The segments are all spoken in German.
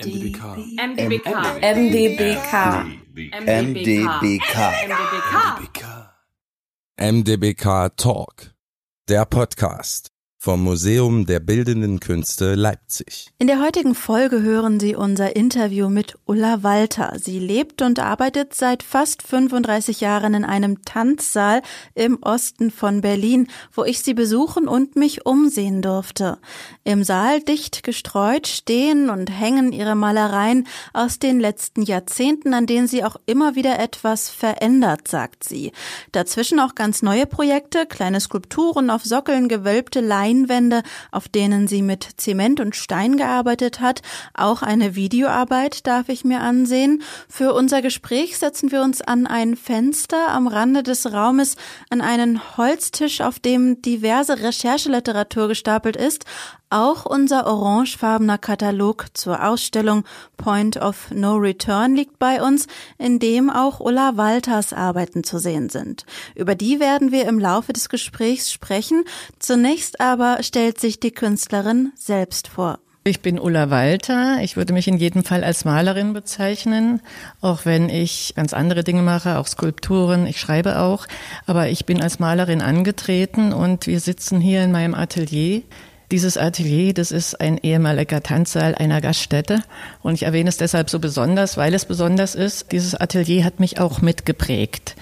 MDBK. MDBK. MDBK. MDBK. MDBK. MDBK Talk, der Podcast vom Museum der Bildenden Künste Leipzig. In der heutigen Folge hören Sie unser Interview mit Ulla Walter. Sie lebt und arbeitet seit fast 35 Jahren in einem Tanzsaal im Osten von Berlin, wo ich sie besuchen und mich umsehen durfte. Im Saal dicht gestreut stehen und hängen ihre Malereien aus den letzten Jahrzehnten, an denen sie auch immer wieder etwas verändert, sagt sie. Dazwischen auch ganz neue Projekte, kleine Skulpturen auf Sockeln, gewölbte Leinen, Leinwände, auf denen sie mit Zement und Stein gearbeitet hat. Auch eine Videoarbeit darf ich mir ansehen. Für unser Gespräch setzen wir uns an ein Fenster am Rande des Raumes an einen Holztisch, auf dem diverse Rechercheliteratur gestapelt ist. Auch unser orangefarbener Katalog zur Ausstellung Point of No Return liegt bei uns, in dem auch Ulla Walters Arbeiten zu sehen sind. Über die werden wir im Laufe des Gesprächs sprechen. Zunächst aber stellt sich die Künstlerin selbst vor. Ich bin Ulla Walter. Ich würde mich in jedem Fall als Malerin bezeichnen, auch wenn ich ganz andere Dinge mache, auch Skulpturen. Ich schreibe auch. Aber ich bin als Malerin angetreten und wir sitzen hier in meinem Atelier dieses Atelier, das ist ein ehemaliger Tanzsaal einer Gaststätte. Und ich erwähne es deshalb so besonders, weil es besonders ist. Dieses Atelier hat mich auch mitgeprägt.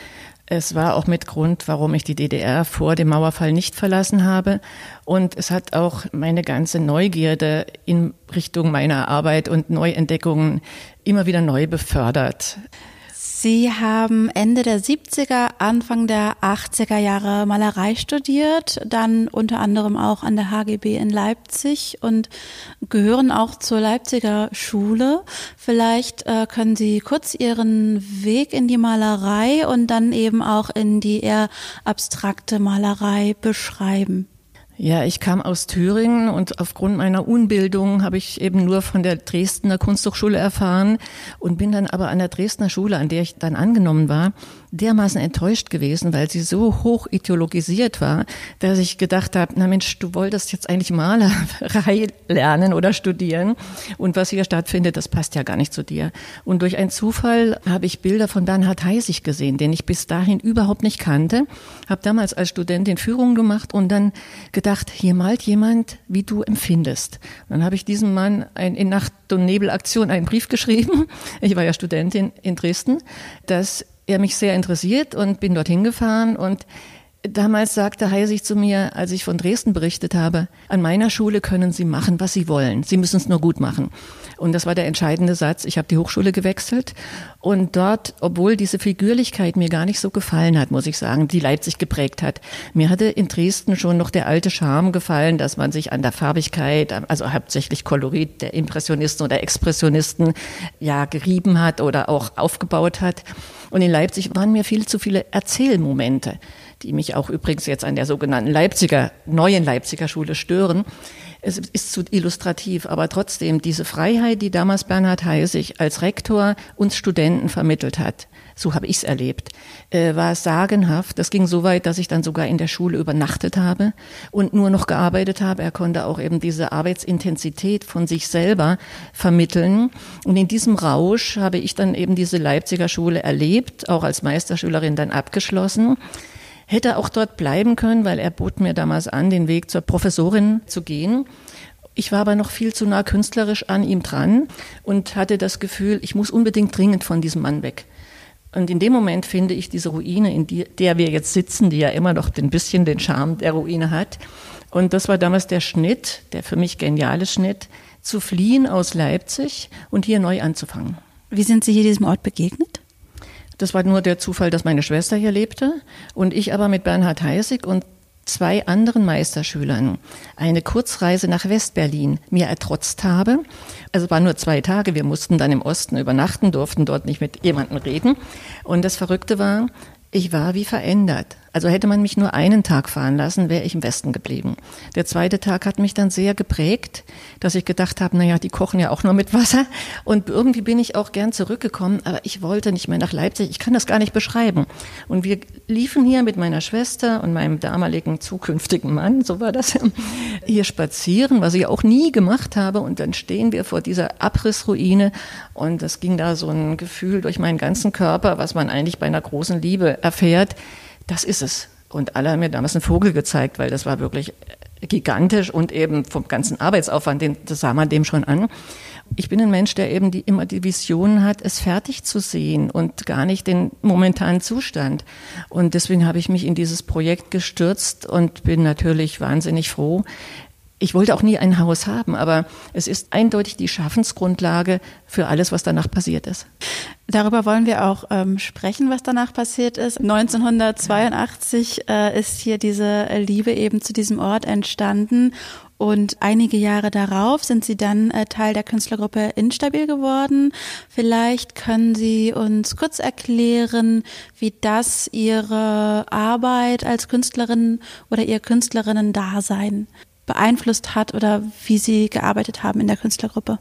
Es war auch mit Grund, warum ich die DDR vor dem Mauerfall nicht verlassen habe. Und es hat auch meine ganze Neugierde in Richtung meiner Arbeit und Neuentdeckungen immer wieder neu befördert. Sie haben Ende der 70er, Anfang der 80er Jahre Malerei studiert, dann unter anderem auch an der HGB in Leipzig und gehören auch zur Leipziger Schule. Vielleicht äh, können Sie kurz Ihren Weg in die Malerei und dann eben auch in die eher abstrakte Malerei beschreiben. Ja, ich kam aus Thüringen und aufgrund meiner Unbildung habe ich eben nur von der Dresdner Kunsthochschule erfahren und bin dann aber an der Dresdner Schule, an der ich dann angenommen war, dermaßen enttäuscht gewesen, weil sie so hoch ideologisiert war, dass ich gedacht habe, na Mensch, du wolltest jetzt eigentlich Malerei lernen oder studieren und was hier stattfindet, das passt ja gar nicht zu dir. Und durch einen Zufall habe ich Bilder von Bernhard Heisig gesehen, den ich bis dahin überhaupt nicht kannte, habe damals als Studentin Führung gemacht und dann gedacht, hier malt jemand, wie du empfindest. Dann habe ich diesem Mann ein, in Nacht- und Nebelaktion einen Brief geschrieben. Ich war ja Studentin in Dresden, dass er mich sehr interessiert und bin dorthin gefahren und Damals sagte Heisig zu mir, als ich von Dresden berichtet habe, an meiner Schule können Sie machen, was Sie wollen. Sie müssen es nur gut machen. Und das war der entscheidende Satz. Ich habe die Hochschule gewechselt und dort, obwohl diese Figürlichkeit mir gar nicht so gefallen hat, muss ich sagen, die Leipzig geprägt hat, mir hatte in Dresden schon noch der alte Charme gefallen, dass man sich an der Farbigkeit, also hauptsächlich Kolorit der Impressionisten oder Expressionisten, ja, gerieben hat oder auch aufgebaut hat. Und in Leipzig waren mir viel zu viele Erzählmomente die mich auch übrigens jetzt an der sogenannten Leipziger, neuen Leipziger Schule stören. Es ist zu illustrativ, aber trotzdem diese Freiheit, die damals Bernhard Heisig als Rektor uns Studenten vermittelt hat, so habe ich es erlebt, äh, war sagenhaft. Das ging so weit, dass ich dann sogar in der Schule übernachtet habe und nur noch gearbeitet habe. Er konnte auch eben diese Arbeitsintensität von sich selber vermitteln. Und in diesem Rausch habe ich dann eben diese Leipziger Schule erlebt, auch als Meisterschülerin dann abgeschlossen hätte auch dort bleiben können, weil er bot mir damals an, den Weg zur Professorin zu gehen. Ich war aber noch viel zu nah künstlerisch an ihm dran und hatte das Gefühl, ich muss unbedingt dringend von diesem Mann weg. Und in dem Moment finde ich diese Ruine, in die, der wir jetzt sitzen, die ja immer noch ein bisschen den Charme der Ruine hat. Und das war damals der Schnitt, der für mich geniale Schnitt, zu fliehen aus Leipzig und hier neu anzufangen. Wie sind Sie hier diesem Ort begegnet? Das war nur der Zufall, dass meine Schwester hier lebte und ich aber mit Bernhard Heisig und zwei anderen Meisterschülern eine Kurzreise nach Westberlin mir ertrotzt habe. Also war nur zwei Tage. Wir mussten dann im Osten übernachten, durften dort nicht mit jemandem reden. Und das Verrückte war, ich war wie verändert. Also hätte man mich nur einen Tag fahren lassen, wäre ich im Westen geblieben. Der zweite Tag hat mich dann sehr geprägt, dass ich gedacht habe, naja, die kochen ja auch nur mit Wasser. Und irgendwie bin ich auch gern zurückgekommen, aber ich wollte nicht mehr nach Leipzig. Ich kann das gar nicht beschreiben. Und wir liefen hier mit meiner Schwester und meinem damaligen zukünftigen Mann, so war das, hier spazieren, was ich auch nie gemacht habe. Und dann stehen wir vor dieser Abrissruine und es ging da so ein Gefühl durch meinen ganzen Körper, was man eigentlich bei einer großen Liebe erfährt das ist es. Und alle haben mir damals einen Vogel gezeigt, weil das war wirklich gigantisch und eben vom ganzen Arbeitsaufwand, den, das sah man dem schon an. Ich bin ein Mensch, der eben die, immer die Vision hat, es fertig zu sehen und gar nicht den momentanen Zustand. Und deswegen habe ich mich in dieses Projekt gestürzt und bin natürlich wahnsinnig froh, ich wollte auch nie ein Haus haben, aber es ist eindeutig die Schaffensgrundlage für alles, was danach passiert ist. Darüber wollen wir auch ähm, sprechen, was danach passiert ist. 1982 äh, ist hier diese Liebe eben zu diesem Ort entstanden und einige Jahre darauf sind Sie dann äh, Teil der Künstlergruppe Instabil geworden. Vielleicht können Sie uns kurz erklären, wie das Ihre Arbeit als Künstlerin oder Ihr Künstlerinnen-Dasein beeinflusst hat oder wie Sie gearbeitet haben in der Künstlergruppe?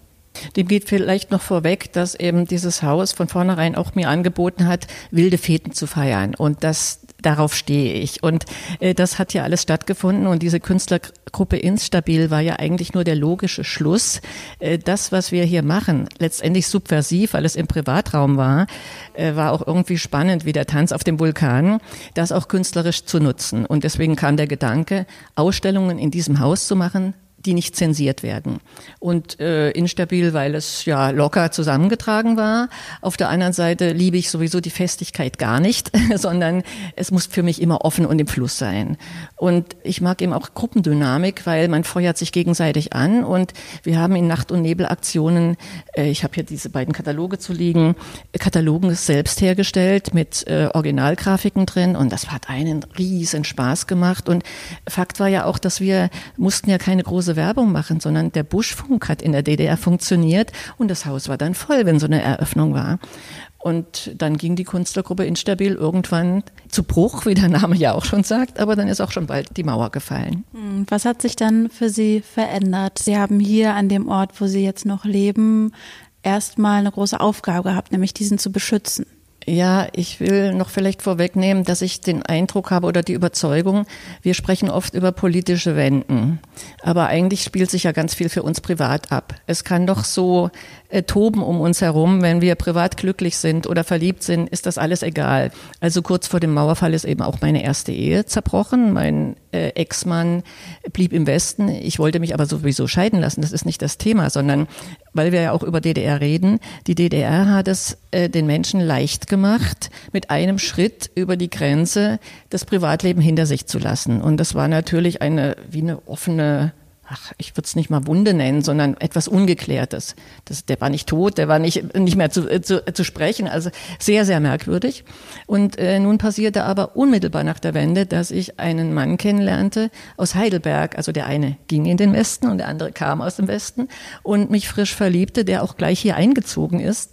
Dem geht vielleicht noch vorweg, dass eben dieses Haus von vornherein auch mir angeboten hat, wilde Feten zu feiern. Und das, darauf stehe ich. Und äh, das hat ja alles stattgefunden. Und diese Künstlergruppe Instabil war ja eigentlich nur der logische Schluss. Äh, das, was wir hier machen, letztendlich subversiv, weil es im Privatraum war, äh, war auch irgendwie spannend, wie der Tanz auf dem Vulkan, das auch künstlerisch zu nutzen. Und deswegen kam der Gedanke, Ausstellungen in diesem Haus zu machen, die nicht zensiert werden. Und äh, instabil, weil es ja locker zusammengetragen war. Auf der anderen Seite liebe ich sowieso die Festigkeit gar nicht, sondern es muss für mich immer offen und im Fluss sein. Und ich mag eben auch Gruppendynamik, weil man feuert sich gegenseitig an und wir haben in Nacht- und Nebelaktionen, äh, ich habe hier diese beiden Kataloge zu liegen, Katalogen selbst hergestellt mit äh, Originalgrafiken drin und das hat einen riesen Spaß gemacht. Und Fakt war ja auch, dass wir mussten ja keine große große Werbung machen, sondern der Buschfunk hat in der DDR funktioniert und das Haus war dann voll, wenn so eine Eröffnung war. Und dann ging die Künstlergruppe Instabil irgendwann zu Bruch, wie der Name ja auch schon sagt, aber dann ist auch schon bald die Mauer gefallen. Hm, was hat sich dann für Sie verändert? Sie haben hier an dem Ort, wo Sie jetzt noch leben, erstmal eine große Aufgabe gehabt, nämlich diesen zu beschützen. Ja, ich will noch vielleicht vorwegnehmen, dass ich den Eindruck habe oder die Überzeugung, wir sprechen oft über politische Wenden. Aber eigentlich spielt sich ja ganz viel für uns privat ab. Es kann doch so äh, toben um uns herum. Wenn wir privat glücklich sind oder verliebt sind, ist das alles egal. Also kurz vor dem Mauerfall ist eben auch meine erste Ehe zerbrochen. Mein äh, Ex-Mann blieb im Westen. Ich wollte mich aber sowieso scheiden lassen. Das ist nicht das Thema, sondern weil wir ja auch über DDR reden. Die DDR hat es äh, den Menschen leicht gemacht, mit einem Schritt über die Grenze das Privatleben hinter sich zu lassen. Und das war natürlich eine wie eine offene ach, ich würde es nicht mal Wunde nennen, sondern etwas Ungeklärtes. Das, der war nicht tot, der war nicht, nicht mehr zu, äh, zu, zu sprechen, also sehr, sehr merkwürdig. Und äh, nun passierte aber unmittelbar nach der Wende, dass ich einen Mann kennenlernte aus Heidelberg. Also der eine ging in den Westen und der andere kam aus dem Westen und mich frisch verliebte, der auch gleich hier eingezogen ist.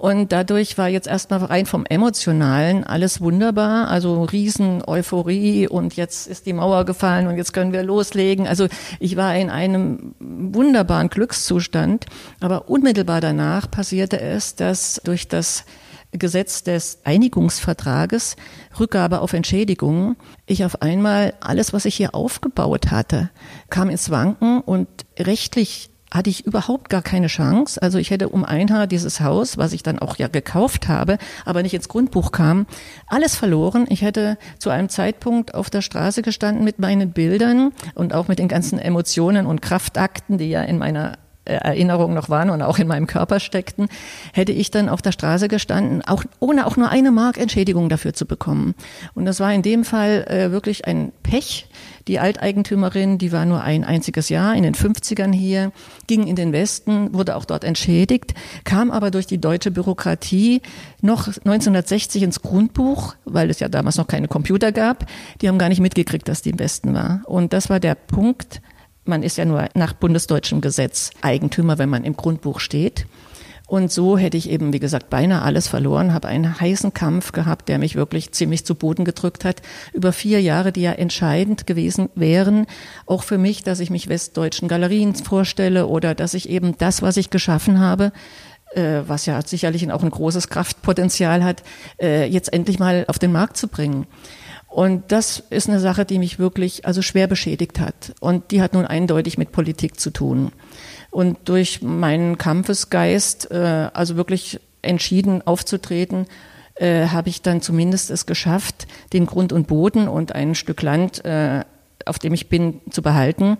Und dadurch war jetzt erstmal rein vom Emotionalen alles wunderbar. Also riesen Euphorie und jetzt ist die Mauer gefallen und jetzt können wir loslegen. Also ich war in einem wunderbaren Glückszustand. Aber unmittelbar danach passierte es, dass durch das Gesetz des Einigungsvertrages, Rückgabe auf Entschädigung, ich auf einmal alles, was ich hier aufgebaut hatte, kam ins Wanken und rechtlich hatte ich überhaupt gar keine Chance. Also ich hätte um ein Haar dieses Haus, was ich dann auch ja gekauft habe, aber nicht ins Grundbuch kam, alles verloren. Ich hätte zu einem Zeitpunkt auf der Straße gestanden mit meinen Bildern und auch mit den ganzen Emotionen und Kraftakten, die ja in meiner äh, Erinnerung noch waren und auch in meinem Körper steckten, hätte ich dann auf der Straße gestanden, auch ohne auch nur eine Mark Entschädigung dafür zu bekommen. Und das war in dem Fall äh, wirklich ein Pech, die Alteigentümerin, die war nur ein einziges Jahr in den 50ern hier, ging in den Westen, wurde auch dort entschädigt, kam aber durch die deutsche Bürokratie noch 1960 ins Grundbuch, weil es ja damals noch keine Computer gab. Die haben gar nicht mitgekriegt, dass die im Westen war. Und das war der Punkt, man ist ja nur nach bundesdeutschem Gesetz Eigentümer, wenn man im Grundbuch steht. Und so hätte ich eben, wie gesagt, beinahe alles verloren, habe einen heißen Kampf gehabt, der mich wirklich ziemlich zu Boden gedrückt hat. Über vier Jahre, die ja entscheidend gewesen wären, auch für mich, dass ich mich westdeutschen Galerien vorstelle oder dass ich eben das, was ich geschaffen habe, äh, was ja sicherlich auch ein großes Kraftpotenzial hat, äh, jetzt endlich mal auf den Markt zu bringen. Und das ist eine Sache, die mich wirklich also schwer beschädigt hat. Und die hat nun eindeutig mit Politik zu tun. Und durch meinen Kampfesgeist, äh, also wirklich entschieden aufzutreten, äh, habe ich dann zumindest es geschafft, den Grund und Boden und ein Stück Land, äh, auf dem ich bin, zu behalten.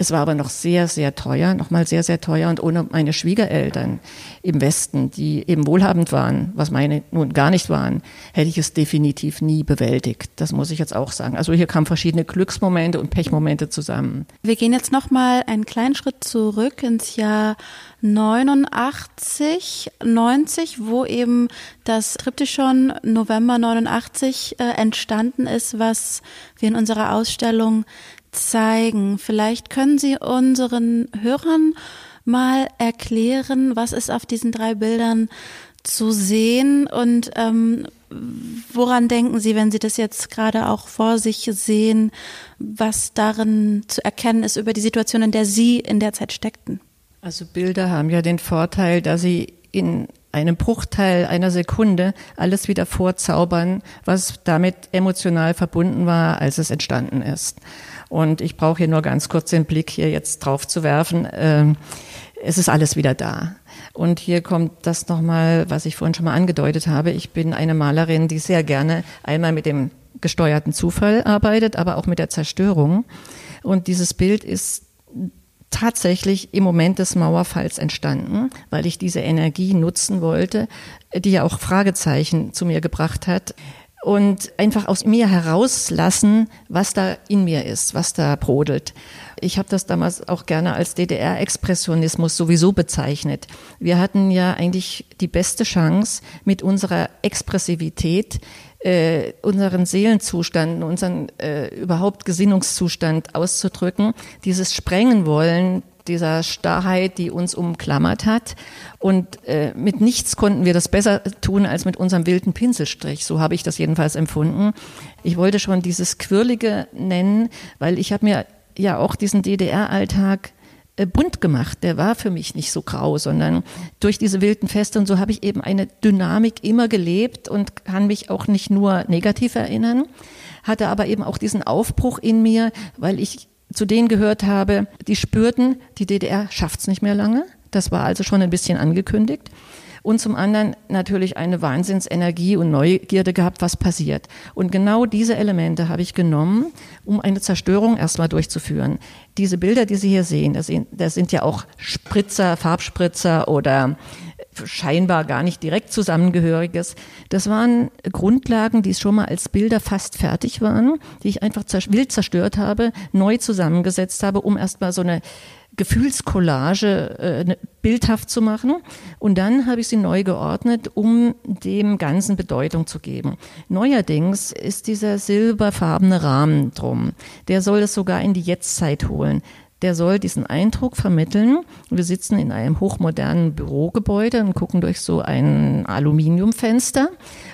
Es war aber noch sehr, sehr teuer, nochmal sehr, sehr teuer. Und ohne meine Schwiegereltern im Westen, die eben wohlhabend waren, was meine nun gar nicht waren, hätte ich es definitiv nie bewältigt. Das muss ich jetzt auch sagen. Also hier kamen verschiedene Glücksmomente und Pechmomente zusammen. Wir gehen jetzt nochmal einen kleinen Schritt zurück ins Jahr 89, 90, wo eben das Triptychon November 89 äh, entstanden ist, was wir in unserer Ausstellung zeigen. Vielleicht können Sie unseren Hörern mal erklären, was ist auf diesen drei Bildern zu sehen und ähm, woran denken Sie, wenn Sie das jetzt gerade auch vor sich sehen, was darin zu erkennen ist über die Situation, in der Sie in der Zeit steckten? Also Bilder haben ja den Vorteil, dass sie in einem Bruchteil einer Sekunde alles wieder vorzaubern, was damit emotional verbunden war, als es entstanden ist. Und ich brauche hier nur ganz kurz den Blick hier jetzt drauf zu werfen. Ähm, es ist alles wieder da. Und hier kommt das nochmal, was ich vorhin schon mal angedeutet habe. Ich bin eine Malerin, die sehr gerne einmal mit dem gesteuerten Zufall arbeitet, aber auch mit der Zerstörung. Und dieses Bild ist tatsächlich im Moment des Mauerfalls entstanden, weil ich diese Energie nutzen wollte, die ja auch Fragezeichen zu mir gebracht hat und einfach aus mir herauslassen, was da in mir ist, was da brodelt. Ich habe das damals auch gerne als DDR-Expressionismus sowieso bezeichnet. Wir hatten ja eigentlich die beste Chance, mit unserer Expressivität äh, unseren Seelenzustand, unseren äh, überhaupt Gesinnungszustand auszudrücken, dieses Sprengen wollen dieser Starrheit, die uns umklammert hat. Und äh, mit nichts konnten wir das besser tun als mit unserem wilden Pinselstrich. So habe ich das jedenfalls empfunden. Ich wollte schon dieses Quirlige nennen, weil ich habe mir ja auch diesen DDR-Alltag äh, bunt gemacht. Der war für mich nicht so grau, sondern durch diese wilden Feste und so habe ich eben eine Dynamik immer gelebt und kann mich auch nicht nur negativ erinnern, hatte aber eben auch diesen Aufbruch in mir, weil ich zu denen gehört habe, die spürten, die DDR schafft's nicht mehr lange. Das war also schon ein bisschen angekündigt. Und zum anderen natürlich eine Wahnsinnsenergie und Neugierde gehabt, was passiert. Und genau diese Elemente habe ich genommen, um eine Zerstörung erstmal durchzuführen. Diese Bilder, die Sie hier sehen, das sind ja auch Spritzer, Farbspritzer oder scheinbar gar nicht direkt zusammengehöriges. Das waren Grundlagen, die schon mal als Bilder fast fertig waren, die ich einfach wild zerstört habe, neu zusammengesetzt habe, um erstmal so eine Gefühlscollage äh, ne, bildhaft zu machen. Und dann habe ich sie neu geordnet, um dem Ganzen Bedeutung zu geben. Neuerdings ist dieser silberfarbene Rahmen drum. Der soll es sogar in die Jetztzeit holen der soll diesen Eindruck vermitteln. Wir sitzen in einem hochmodernen Bürogebäude und gucken durch so ein Aluminiumfenster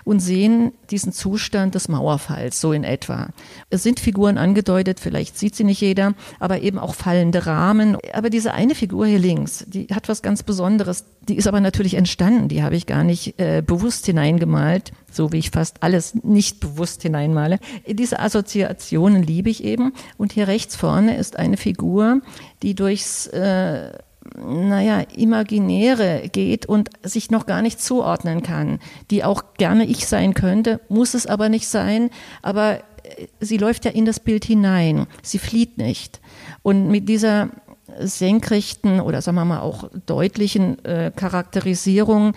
und sehen diesen Zustand des Mauerfalls, so in etwa. Es sind Figuren angedeutet, vielleicht sieht sie nicht jeder, aber eben auch fallende Rahmen. Aber diese eine Figur hier links, die hat was ganz Besonderes. Die ist aber natürlich entstanden, die habe ich gar nicht äh, bewusst hineingemalt so wie ich fast alles nicht bewusst hineinmale. Diese Assoziationen liebe ich eben. Und hier rechts vorne ist eine Figur, die durchs äh, naja, Imaginäre geht und sich noch gar nicht zuordnen kann, die auch gerne ich sein könnte, muss es aber nicht sein, aber äh, sie läuft ja in das Bild hinein, sie flieht nicht. Und mit dieser senkrechten oder sagen wir mal auch deutlichen äh, Charakterisierung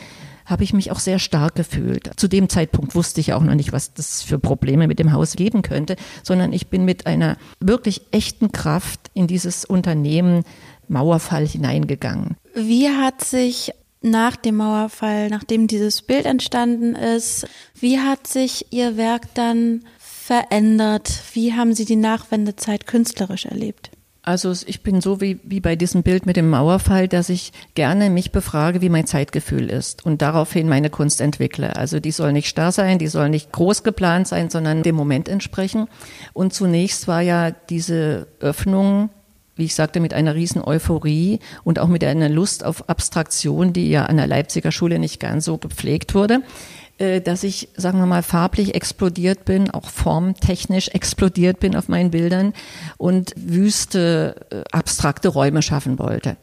habe ich mich auch sehr stark gefühlt. Zu dem Zeitpunkt wusste ich auch noch nicht, was das für Probleme mit dem Haus geben könnte, sondern ich bin mit einer wirklich echten Kraft in dieses Unternehmen Mauerfall hineingegangen. Wie hat sich nach dem Mauerfall, nachdem dieses Bild entstanden ist, wie hat sich Ihr Werk dann verändert? Wie haben Sie die Nachwendezeit künstlerisch erlebt? Also ich bin so wie, wie bei diesem Bild mit dem Mauerfall, dass ich gerne mich befrage, wie mein Zeitgefühl ist und daraufhin meine Kunst entwickle. Also die soll nicht starr sein, die soll nicht groß geplant sein, sondern dem Moment entsprechen. Und zunächst war ja diese Öffnung wie ich sagte, mit einer riesen Euphorie und auch mit einer Lust auf Abstraktion, die ja an der Leipziger Schule nicht ganz so gepflegt wurde. Äh, dass ich, sagen wir mal, farblich explodiert bin, auch formtechnisch explodiert bin auf meinen Bildern und wüste, äh, abstrakte Räume schaffen wollte.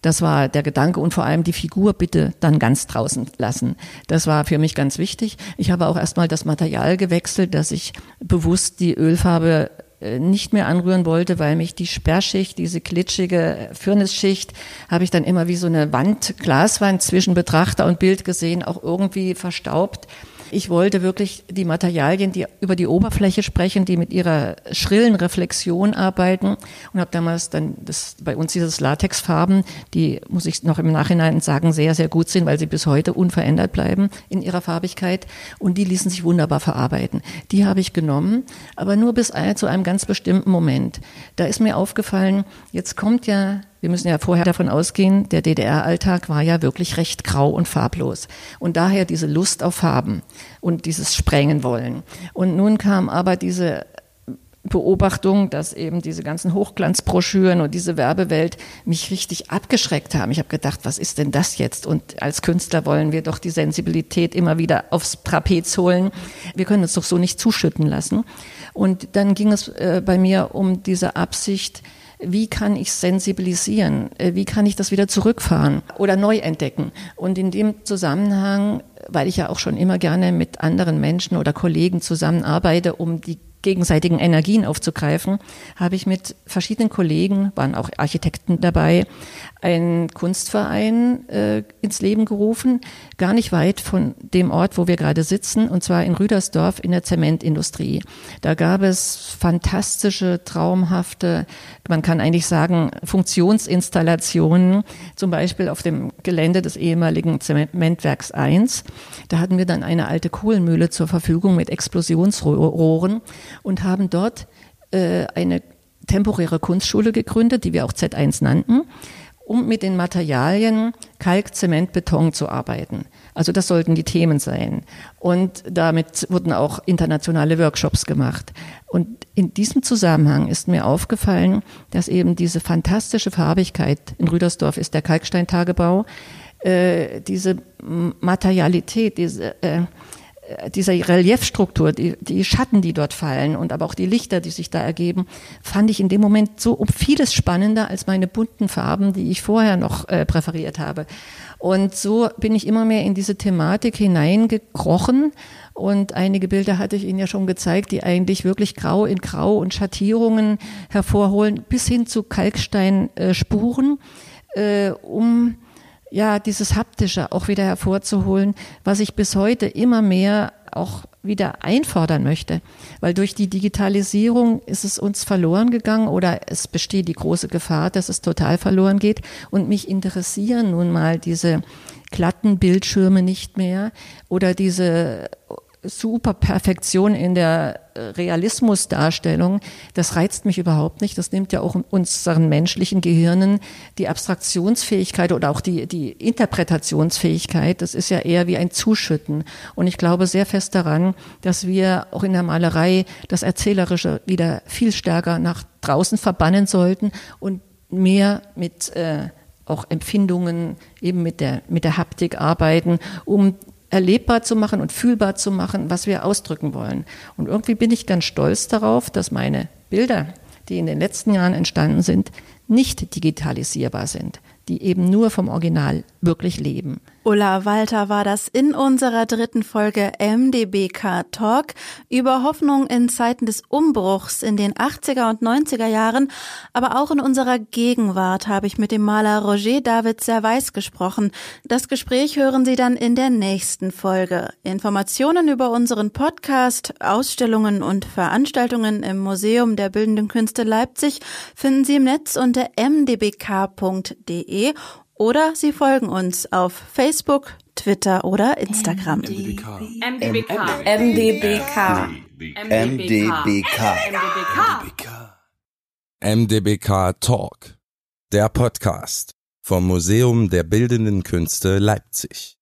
Das war der Gedanke und vor allem die Figur bitte dann ganz draußen lassen. Das war für mich ganz wichtig. Ich habe auch erstmal das Material gewechselt, dass ich bewusst die Ölfarbe nicht mehr anrühren wollte, weil mich die Sperrschicht, diese klitschige Firnisschicht, habe ich dann immer wie so eine Wand, Glaswand zwischen Betrachter und Bild gesehen, auch irgendwie verstaubt. Ich wollte wirklich die Materialien, die über die Oberfläche sprechen, die mit ihrer schrillen Reflexion arbeiten und habe damals dann das bei uns dieses Latexfarben, die muss ich noch im Nachhinein sagen, sehr sehr gut sind, weil sie bis heute unverändert bleiben in ihrer Farbigkeit und die ließen sich wunderbar verarbeiten. Die habe ich genommen, aber nur bis zu einem ganz bestimmten Moment. Da ist mir aufgefallen, jetzt kommt ja wir müssen ja vorher davon ausgehen, der DDR-Alltag war ja wirklich recht grau und farblos. Und daher diese Lust auf Farben und dieses Sprengen wollen. Und nun kam aber diese Beobachtung, dass eben diese ganzen Hochglanzbroschüren und diese Werbewelt mich richtig abgeschreckt haben. Ich habe gedacht, was ist denn das jetzt? Und als Künstler wollen wir doch die Sensibilität immer wieder aufs Trapez holen. Wir können uns doch so nicht zuschütten lassen. Und dann ging es äh, bei mir um diese Absicht, wie kann ich sensibilisieren, äh, wie kann ich das wieder zurückfahren oder neu entdecken. Und in dem Zusammenhang, weil ich ja auch schon immer gerne mit anderen Menschen oder Kollegen zusammenarbeite, um die gegenseitigen Energien aufzugreifen, habe ich mit verschiedenen Kollegen, waren auch Architekten dabei, einen Kunstverein äh, ins Leben gerufen, gar nicht weit von dem Ort, wo wir gerade sitzen, und zwar in Rüdersdorf in der Zementindustrie. Da gab es fantastische, traumhafte, man kann eigentlich sagen, Funktionsinstallationen, zum Beispiel auf dem Gelände des ehemaligen Zementwerks 1. Da hatten wir dann eine alte Kohlenmühle zur Verfügung mit Explosionsrohren und haben dort äh, eine temporäre Kunstschule gegründet, die wir auch Z1 nannten um mit den Materialien Kalk, Zement, Beton zu arbeiten. Also das sollten die Themen sein. Und damit wurden auch internationale Workshops gemacht. Und in diesem Zusammenhang ist mir aufgefallen, dass eben diese fantastische Farbigkeit, in Rüdersdorf ist der Kalksteintagebau, äh, diese Materialität, diese äh, dieser Reliefstruktur, die, die Schatten, die dort fallen und aber auch die Lichter, die sich da ergeben, fand ich in dem Moment so um vieles spannender als meine bunten Farben, die ich vorher noch äh, präferiert habe. Und so bin ich immer mehr in diese Thematik hineingekrochen. Und einige Bilder hatte ich Ihnen ja schon gezeigt, die eigentlich wirklich grau in grau und Schattierungen hervorholen, bis hin zu Kalksteinspuren, äh, um ja, dieses Haptische auch wieder hervorzuholen, was ich bis heute immer mehr auch wieder einfordern möchte. Weil durch die Digitalisierung ist es uns verloren gegangen oder es besteht die große Gefahr, dass es total verloren geht. Und mich interessieren nun mal diese glatten Bildschirme nicht mehr oder diese super Perfektion in der äh, Realismusdarstellung, das reizt mich überhaupt nicht. Das nimmt ja auch unseren menschlichen Gehirnen die Abstraktionsfähigkeit oder auch die, die Interpretationsfähigkeit. Das ist ja eher wie ein Zuschütten. Und ich glaube sehr fest daran, dass wir auch in der Malerei das Erzählerische wieder viel stärker nach draußen verbannen sollten und mehr mit äh, auch Empfindungen, eben mit der, mit der Haptik arbeiten, um erlebbar zu machen und fühlbar zu machen, was wir ausdrücken wollen. Und irgendwie bin ich ganz stolz darauf, dass meine Bilder, die in den letzten Jahren entstanden sind, nicht digitalisierbar sind, die eben nur vom Original wirklich leben. Ulla Walter war das in unserer dritten Folge MDBK Talk über Hoffnung in Zeiten des Umbruchs in den 80er und 90er Jahren, aber auch in unserer Gegenwart habe ich mit dem Maler Roger David Servais gesprochen. Das Gespräch hören Sie dann in der nächsten Folge. Informationen über unseren Podcast, Ausstellungen und Veranstaltungen im Museum der Bildenden Künste Leipzig finden Sie im Netz unter mdbk.de oder Sie folgen uns auf Facebook, Twitter oder Instagram. MDBK. MDBK. MDBK. MDBK. MDBK. MDBK Talk, der Podcast vom Museum der Bildenden Künste Leipzig.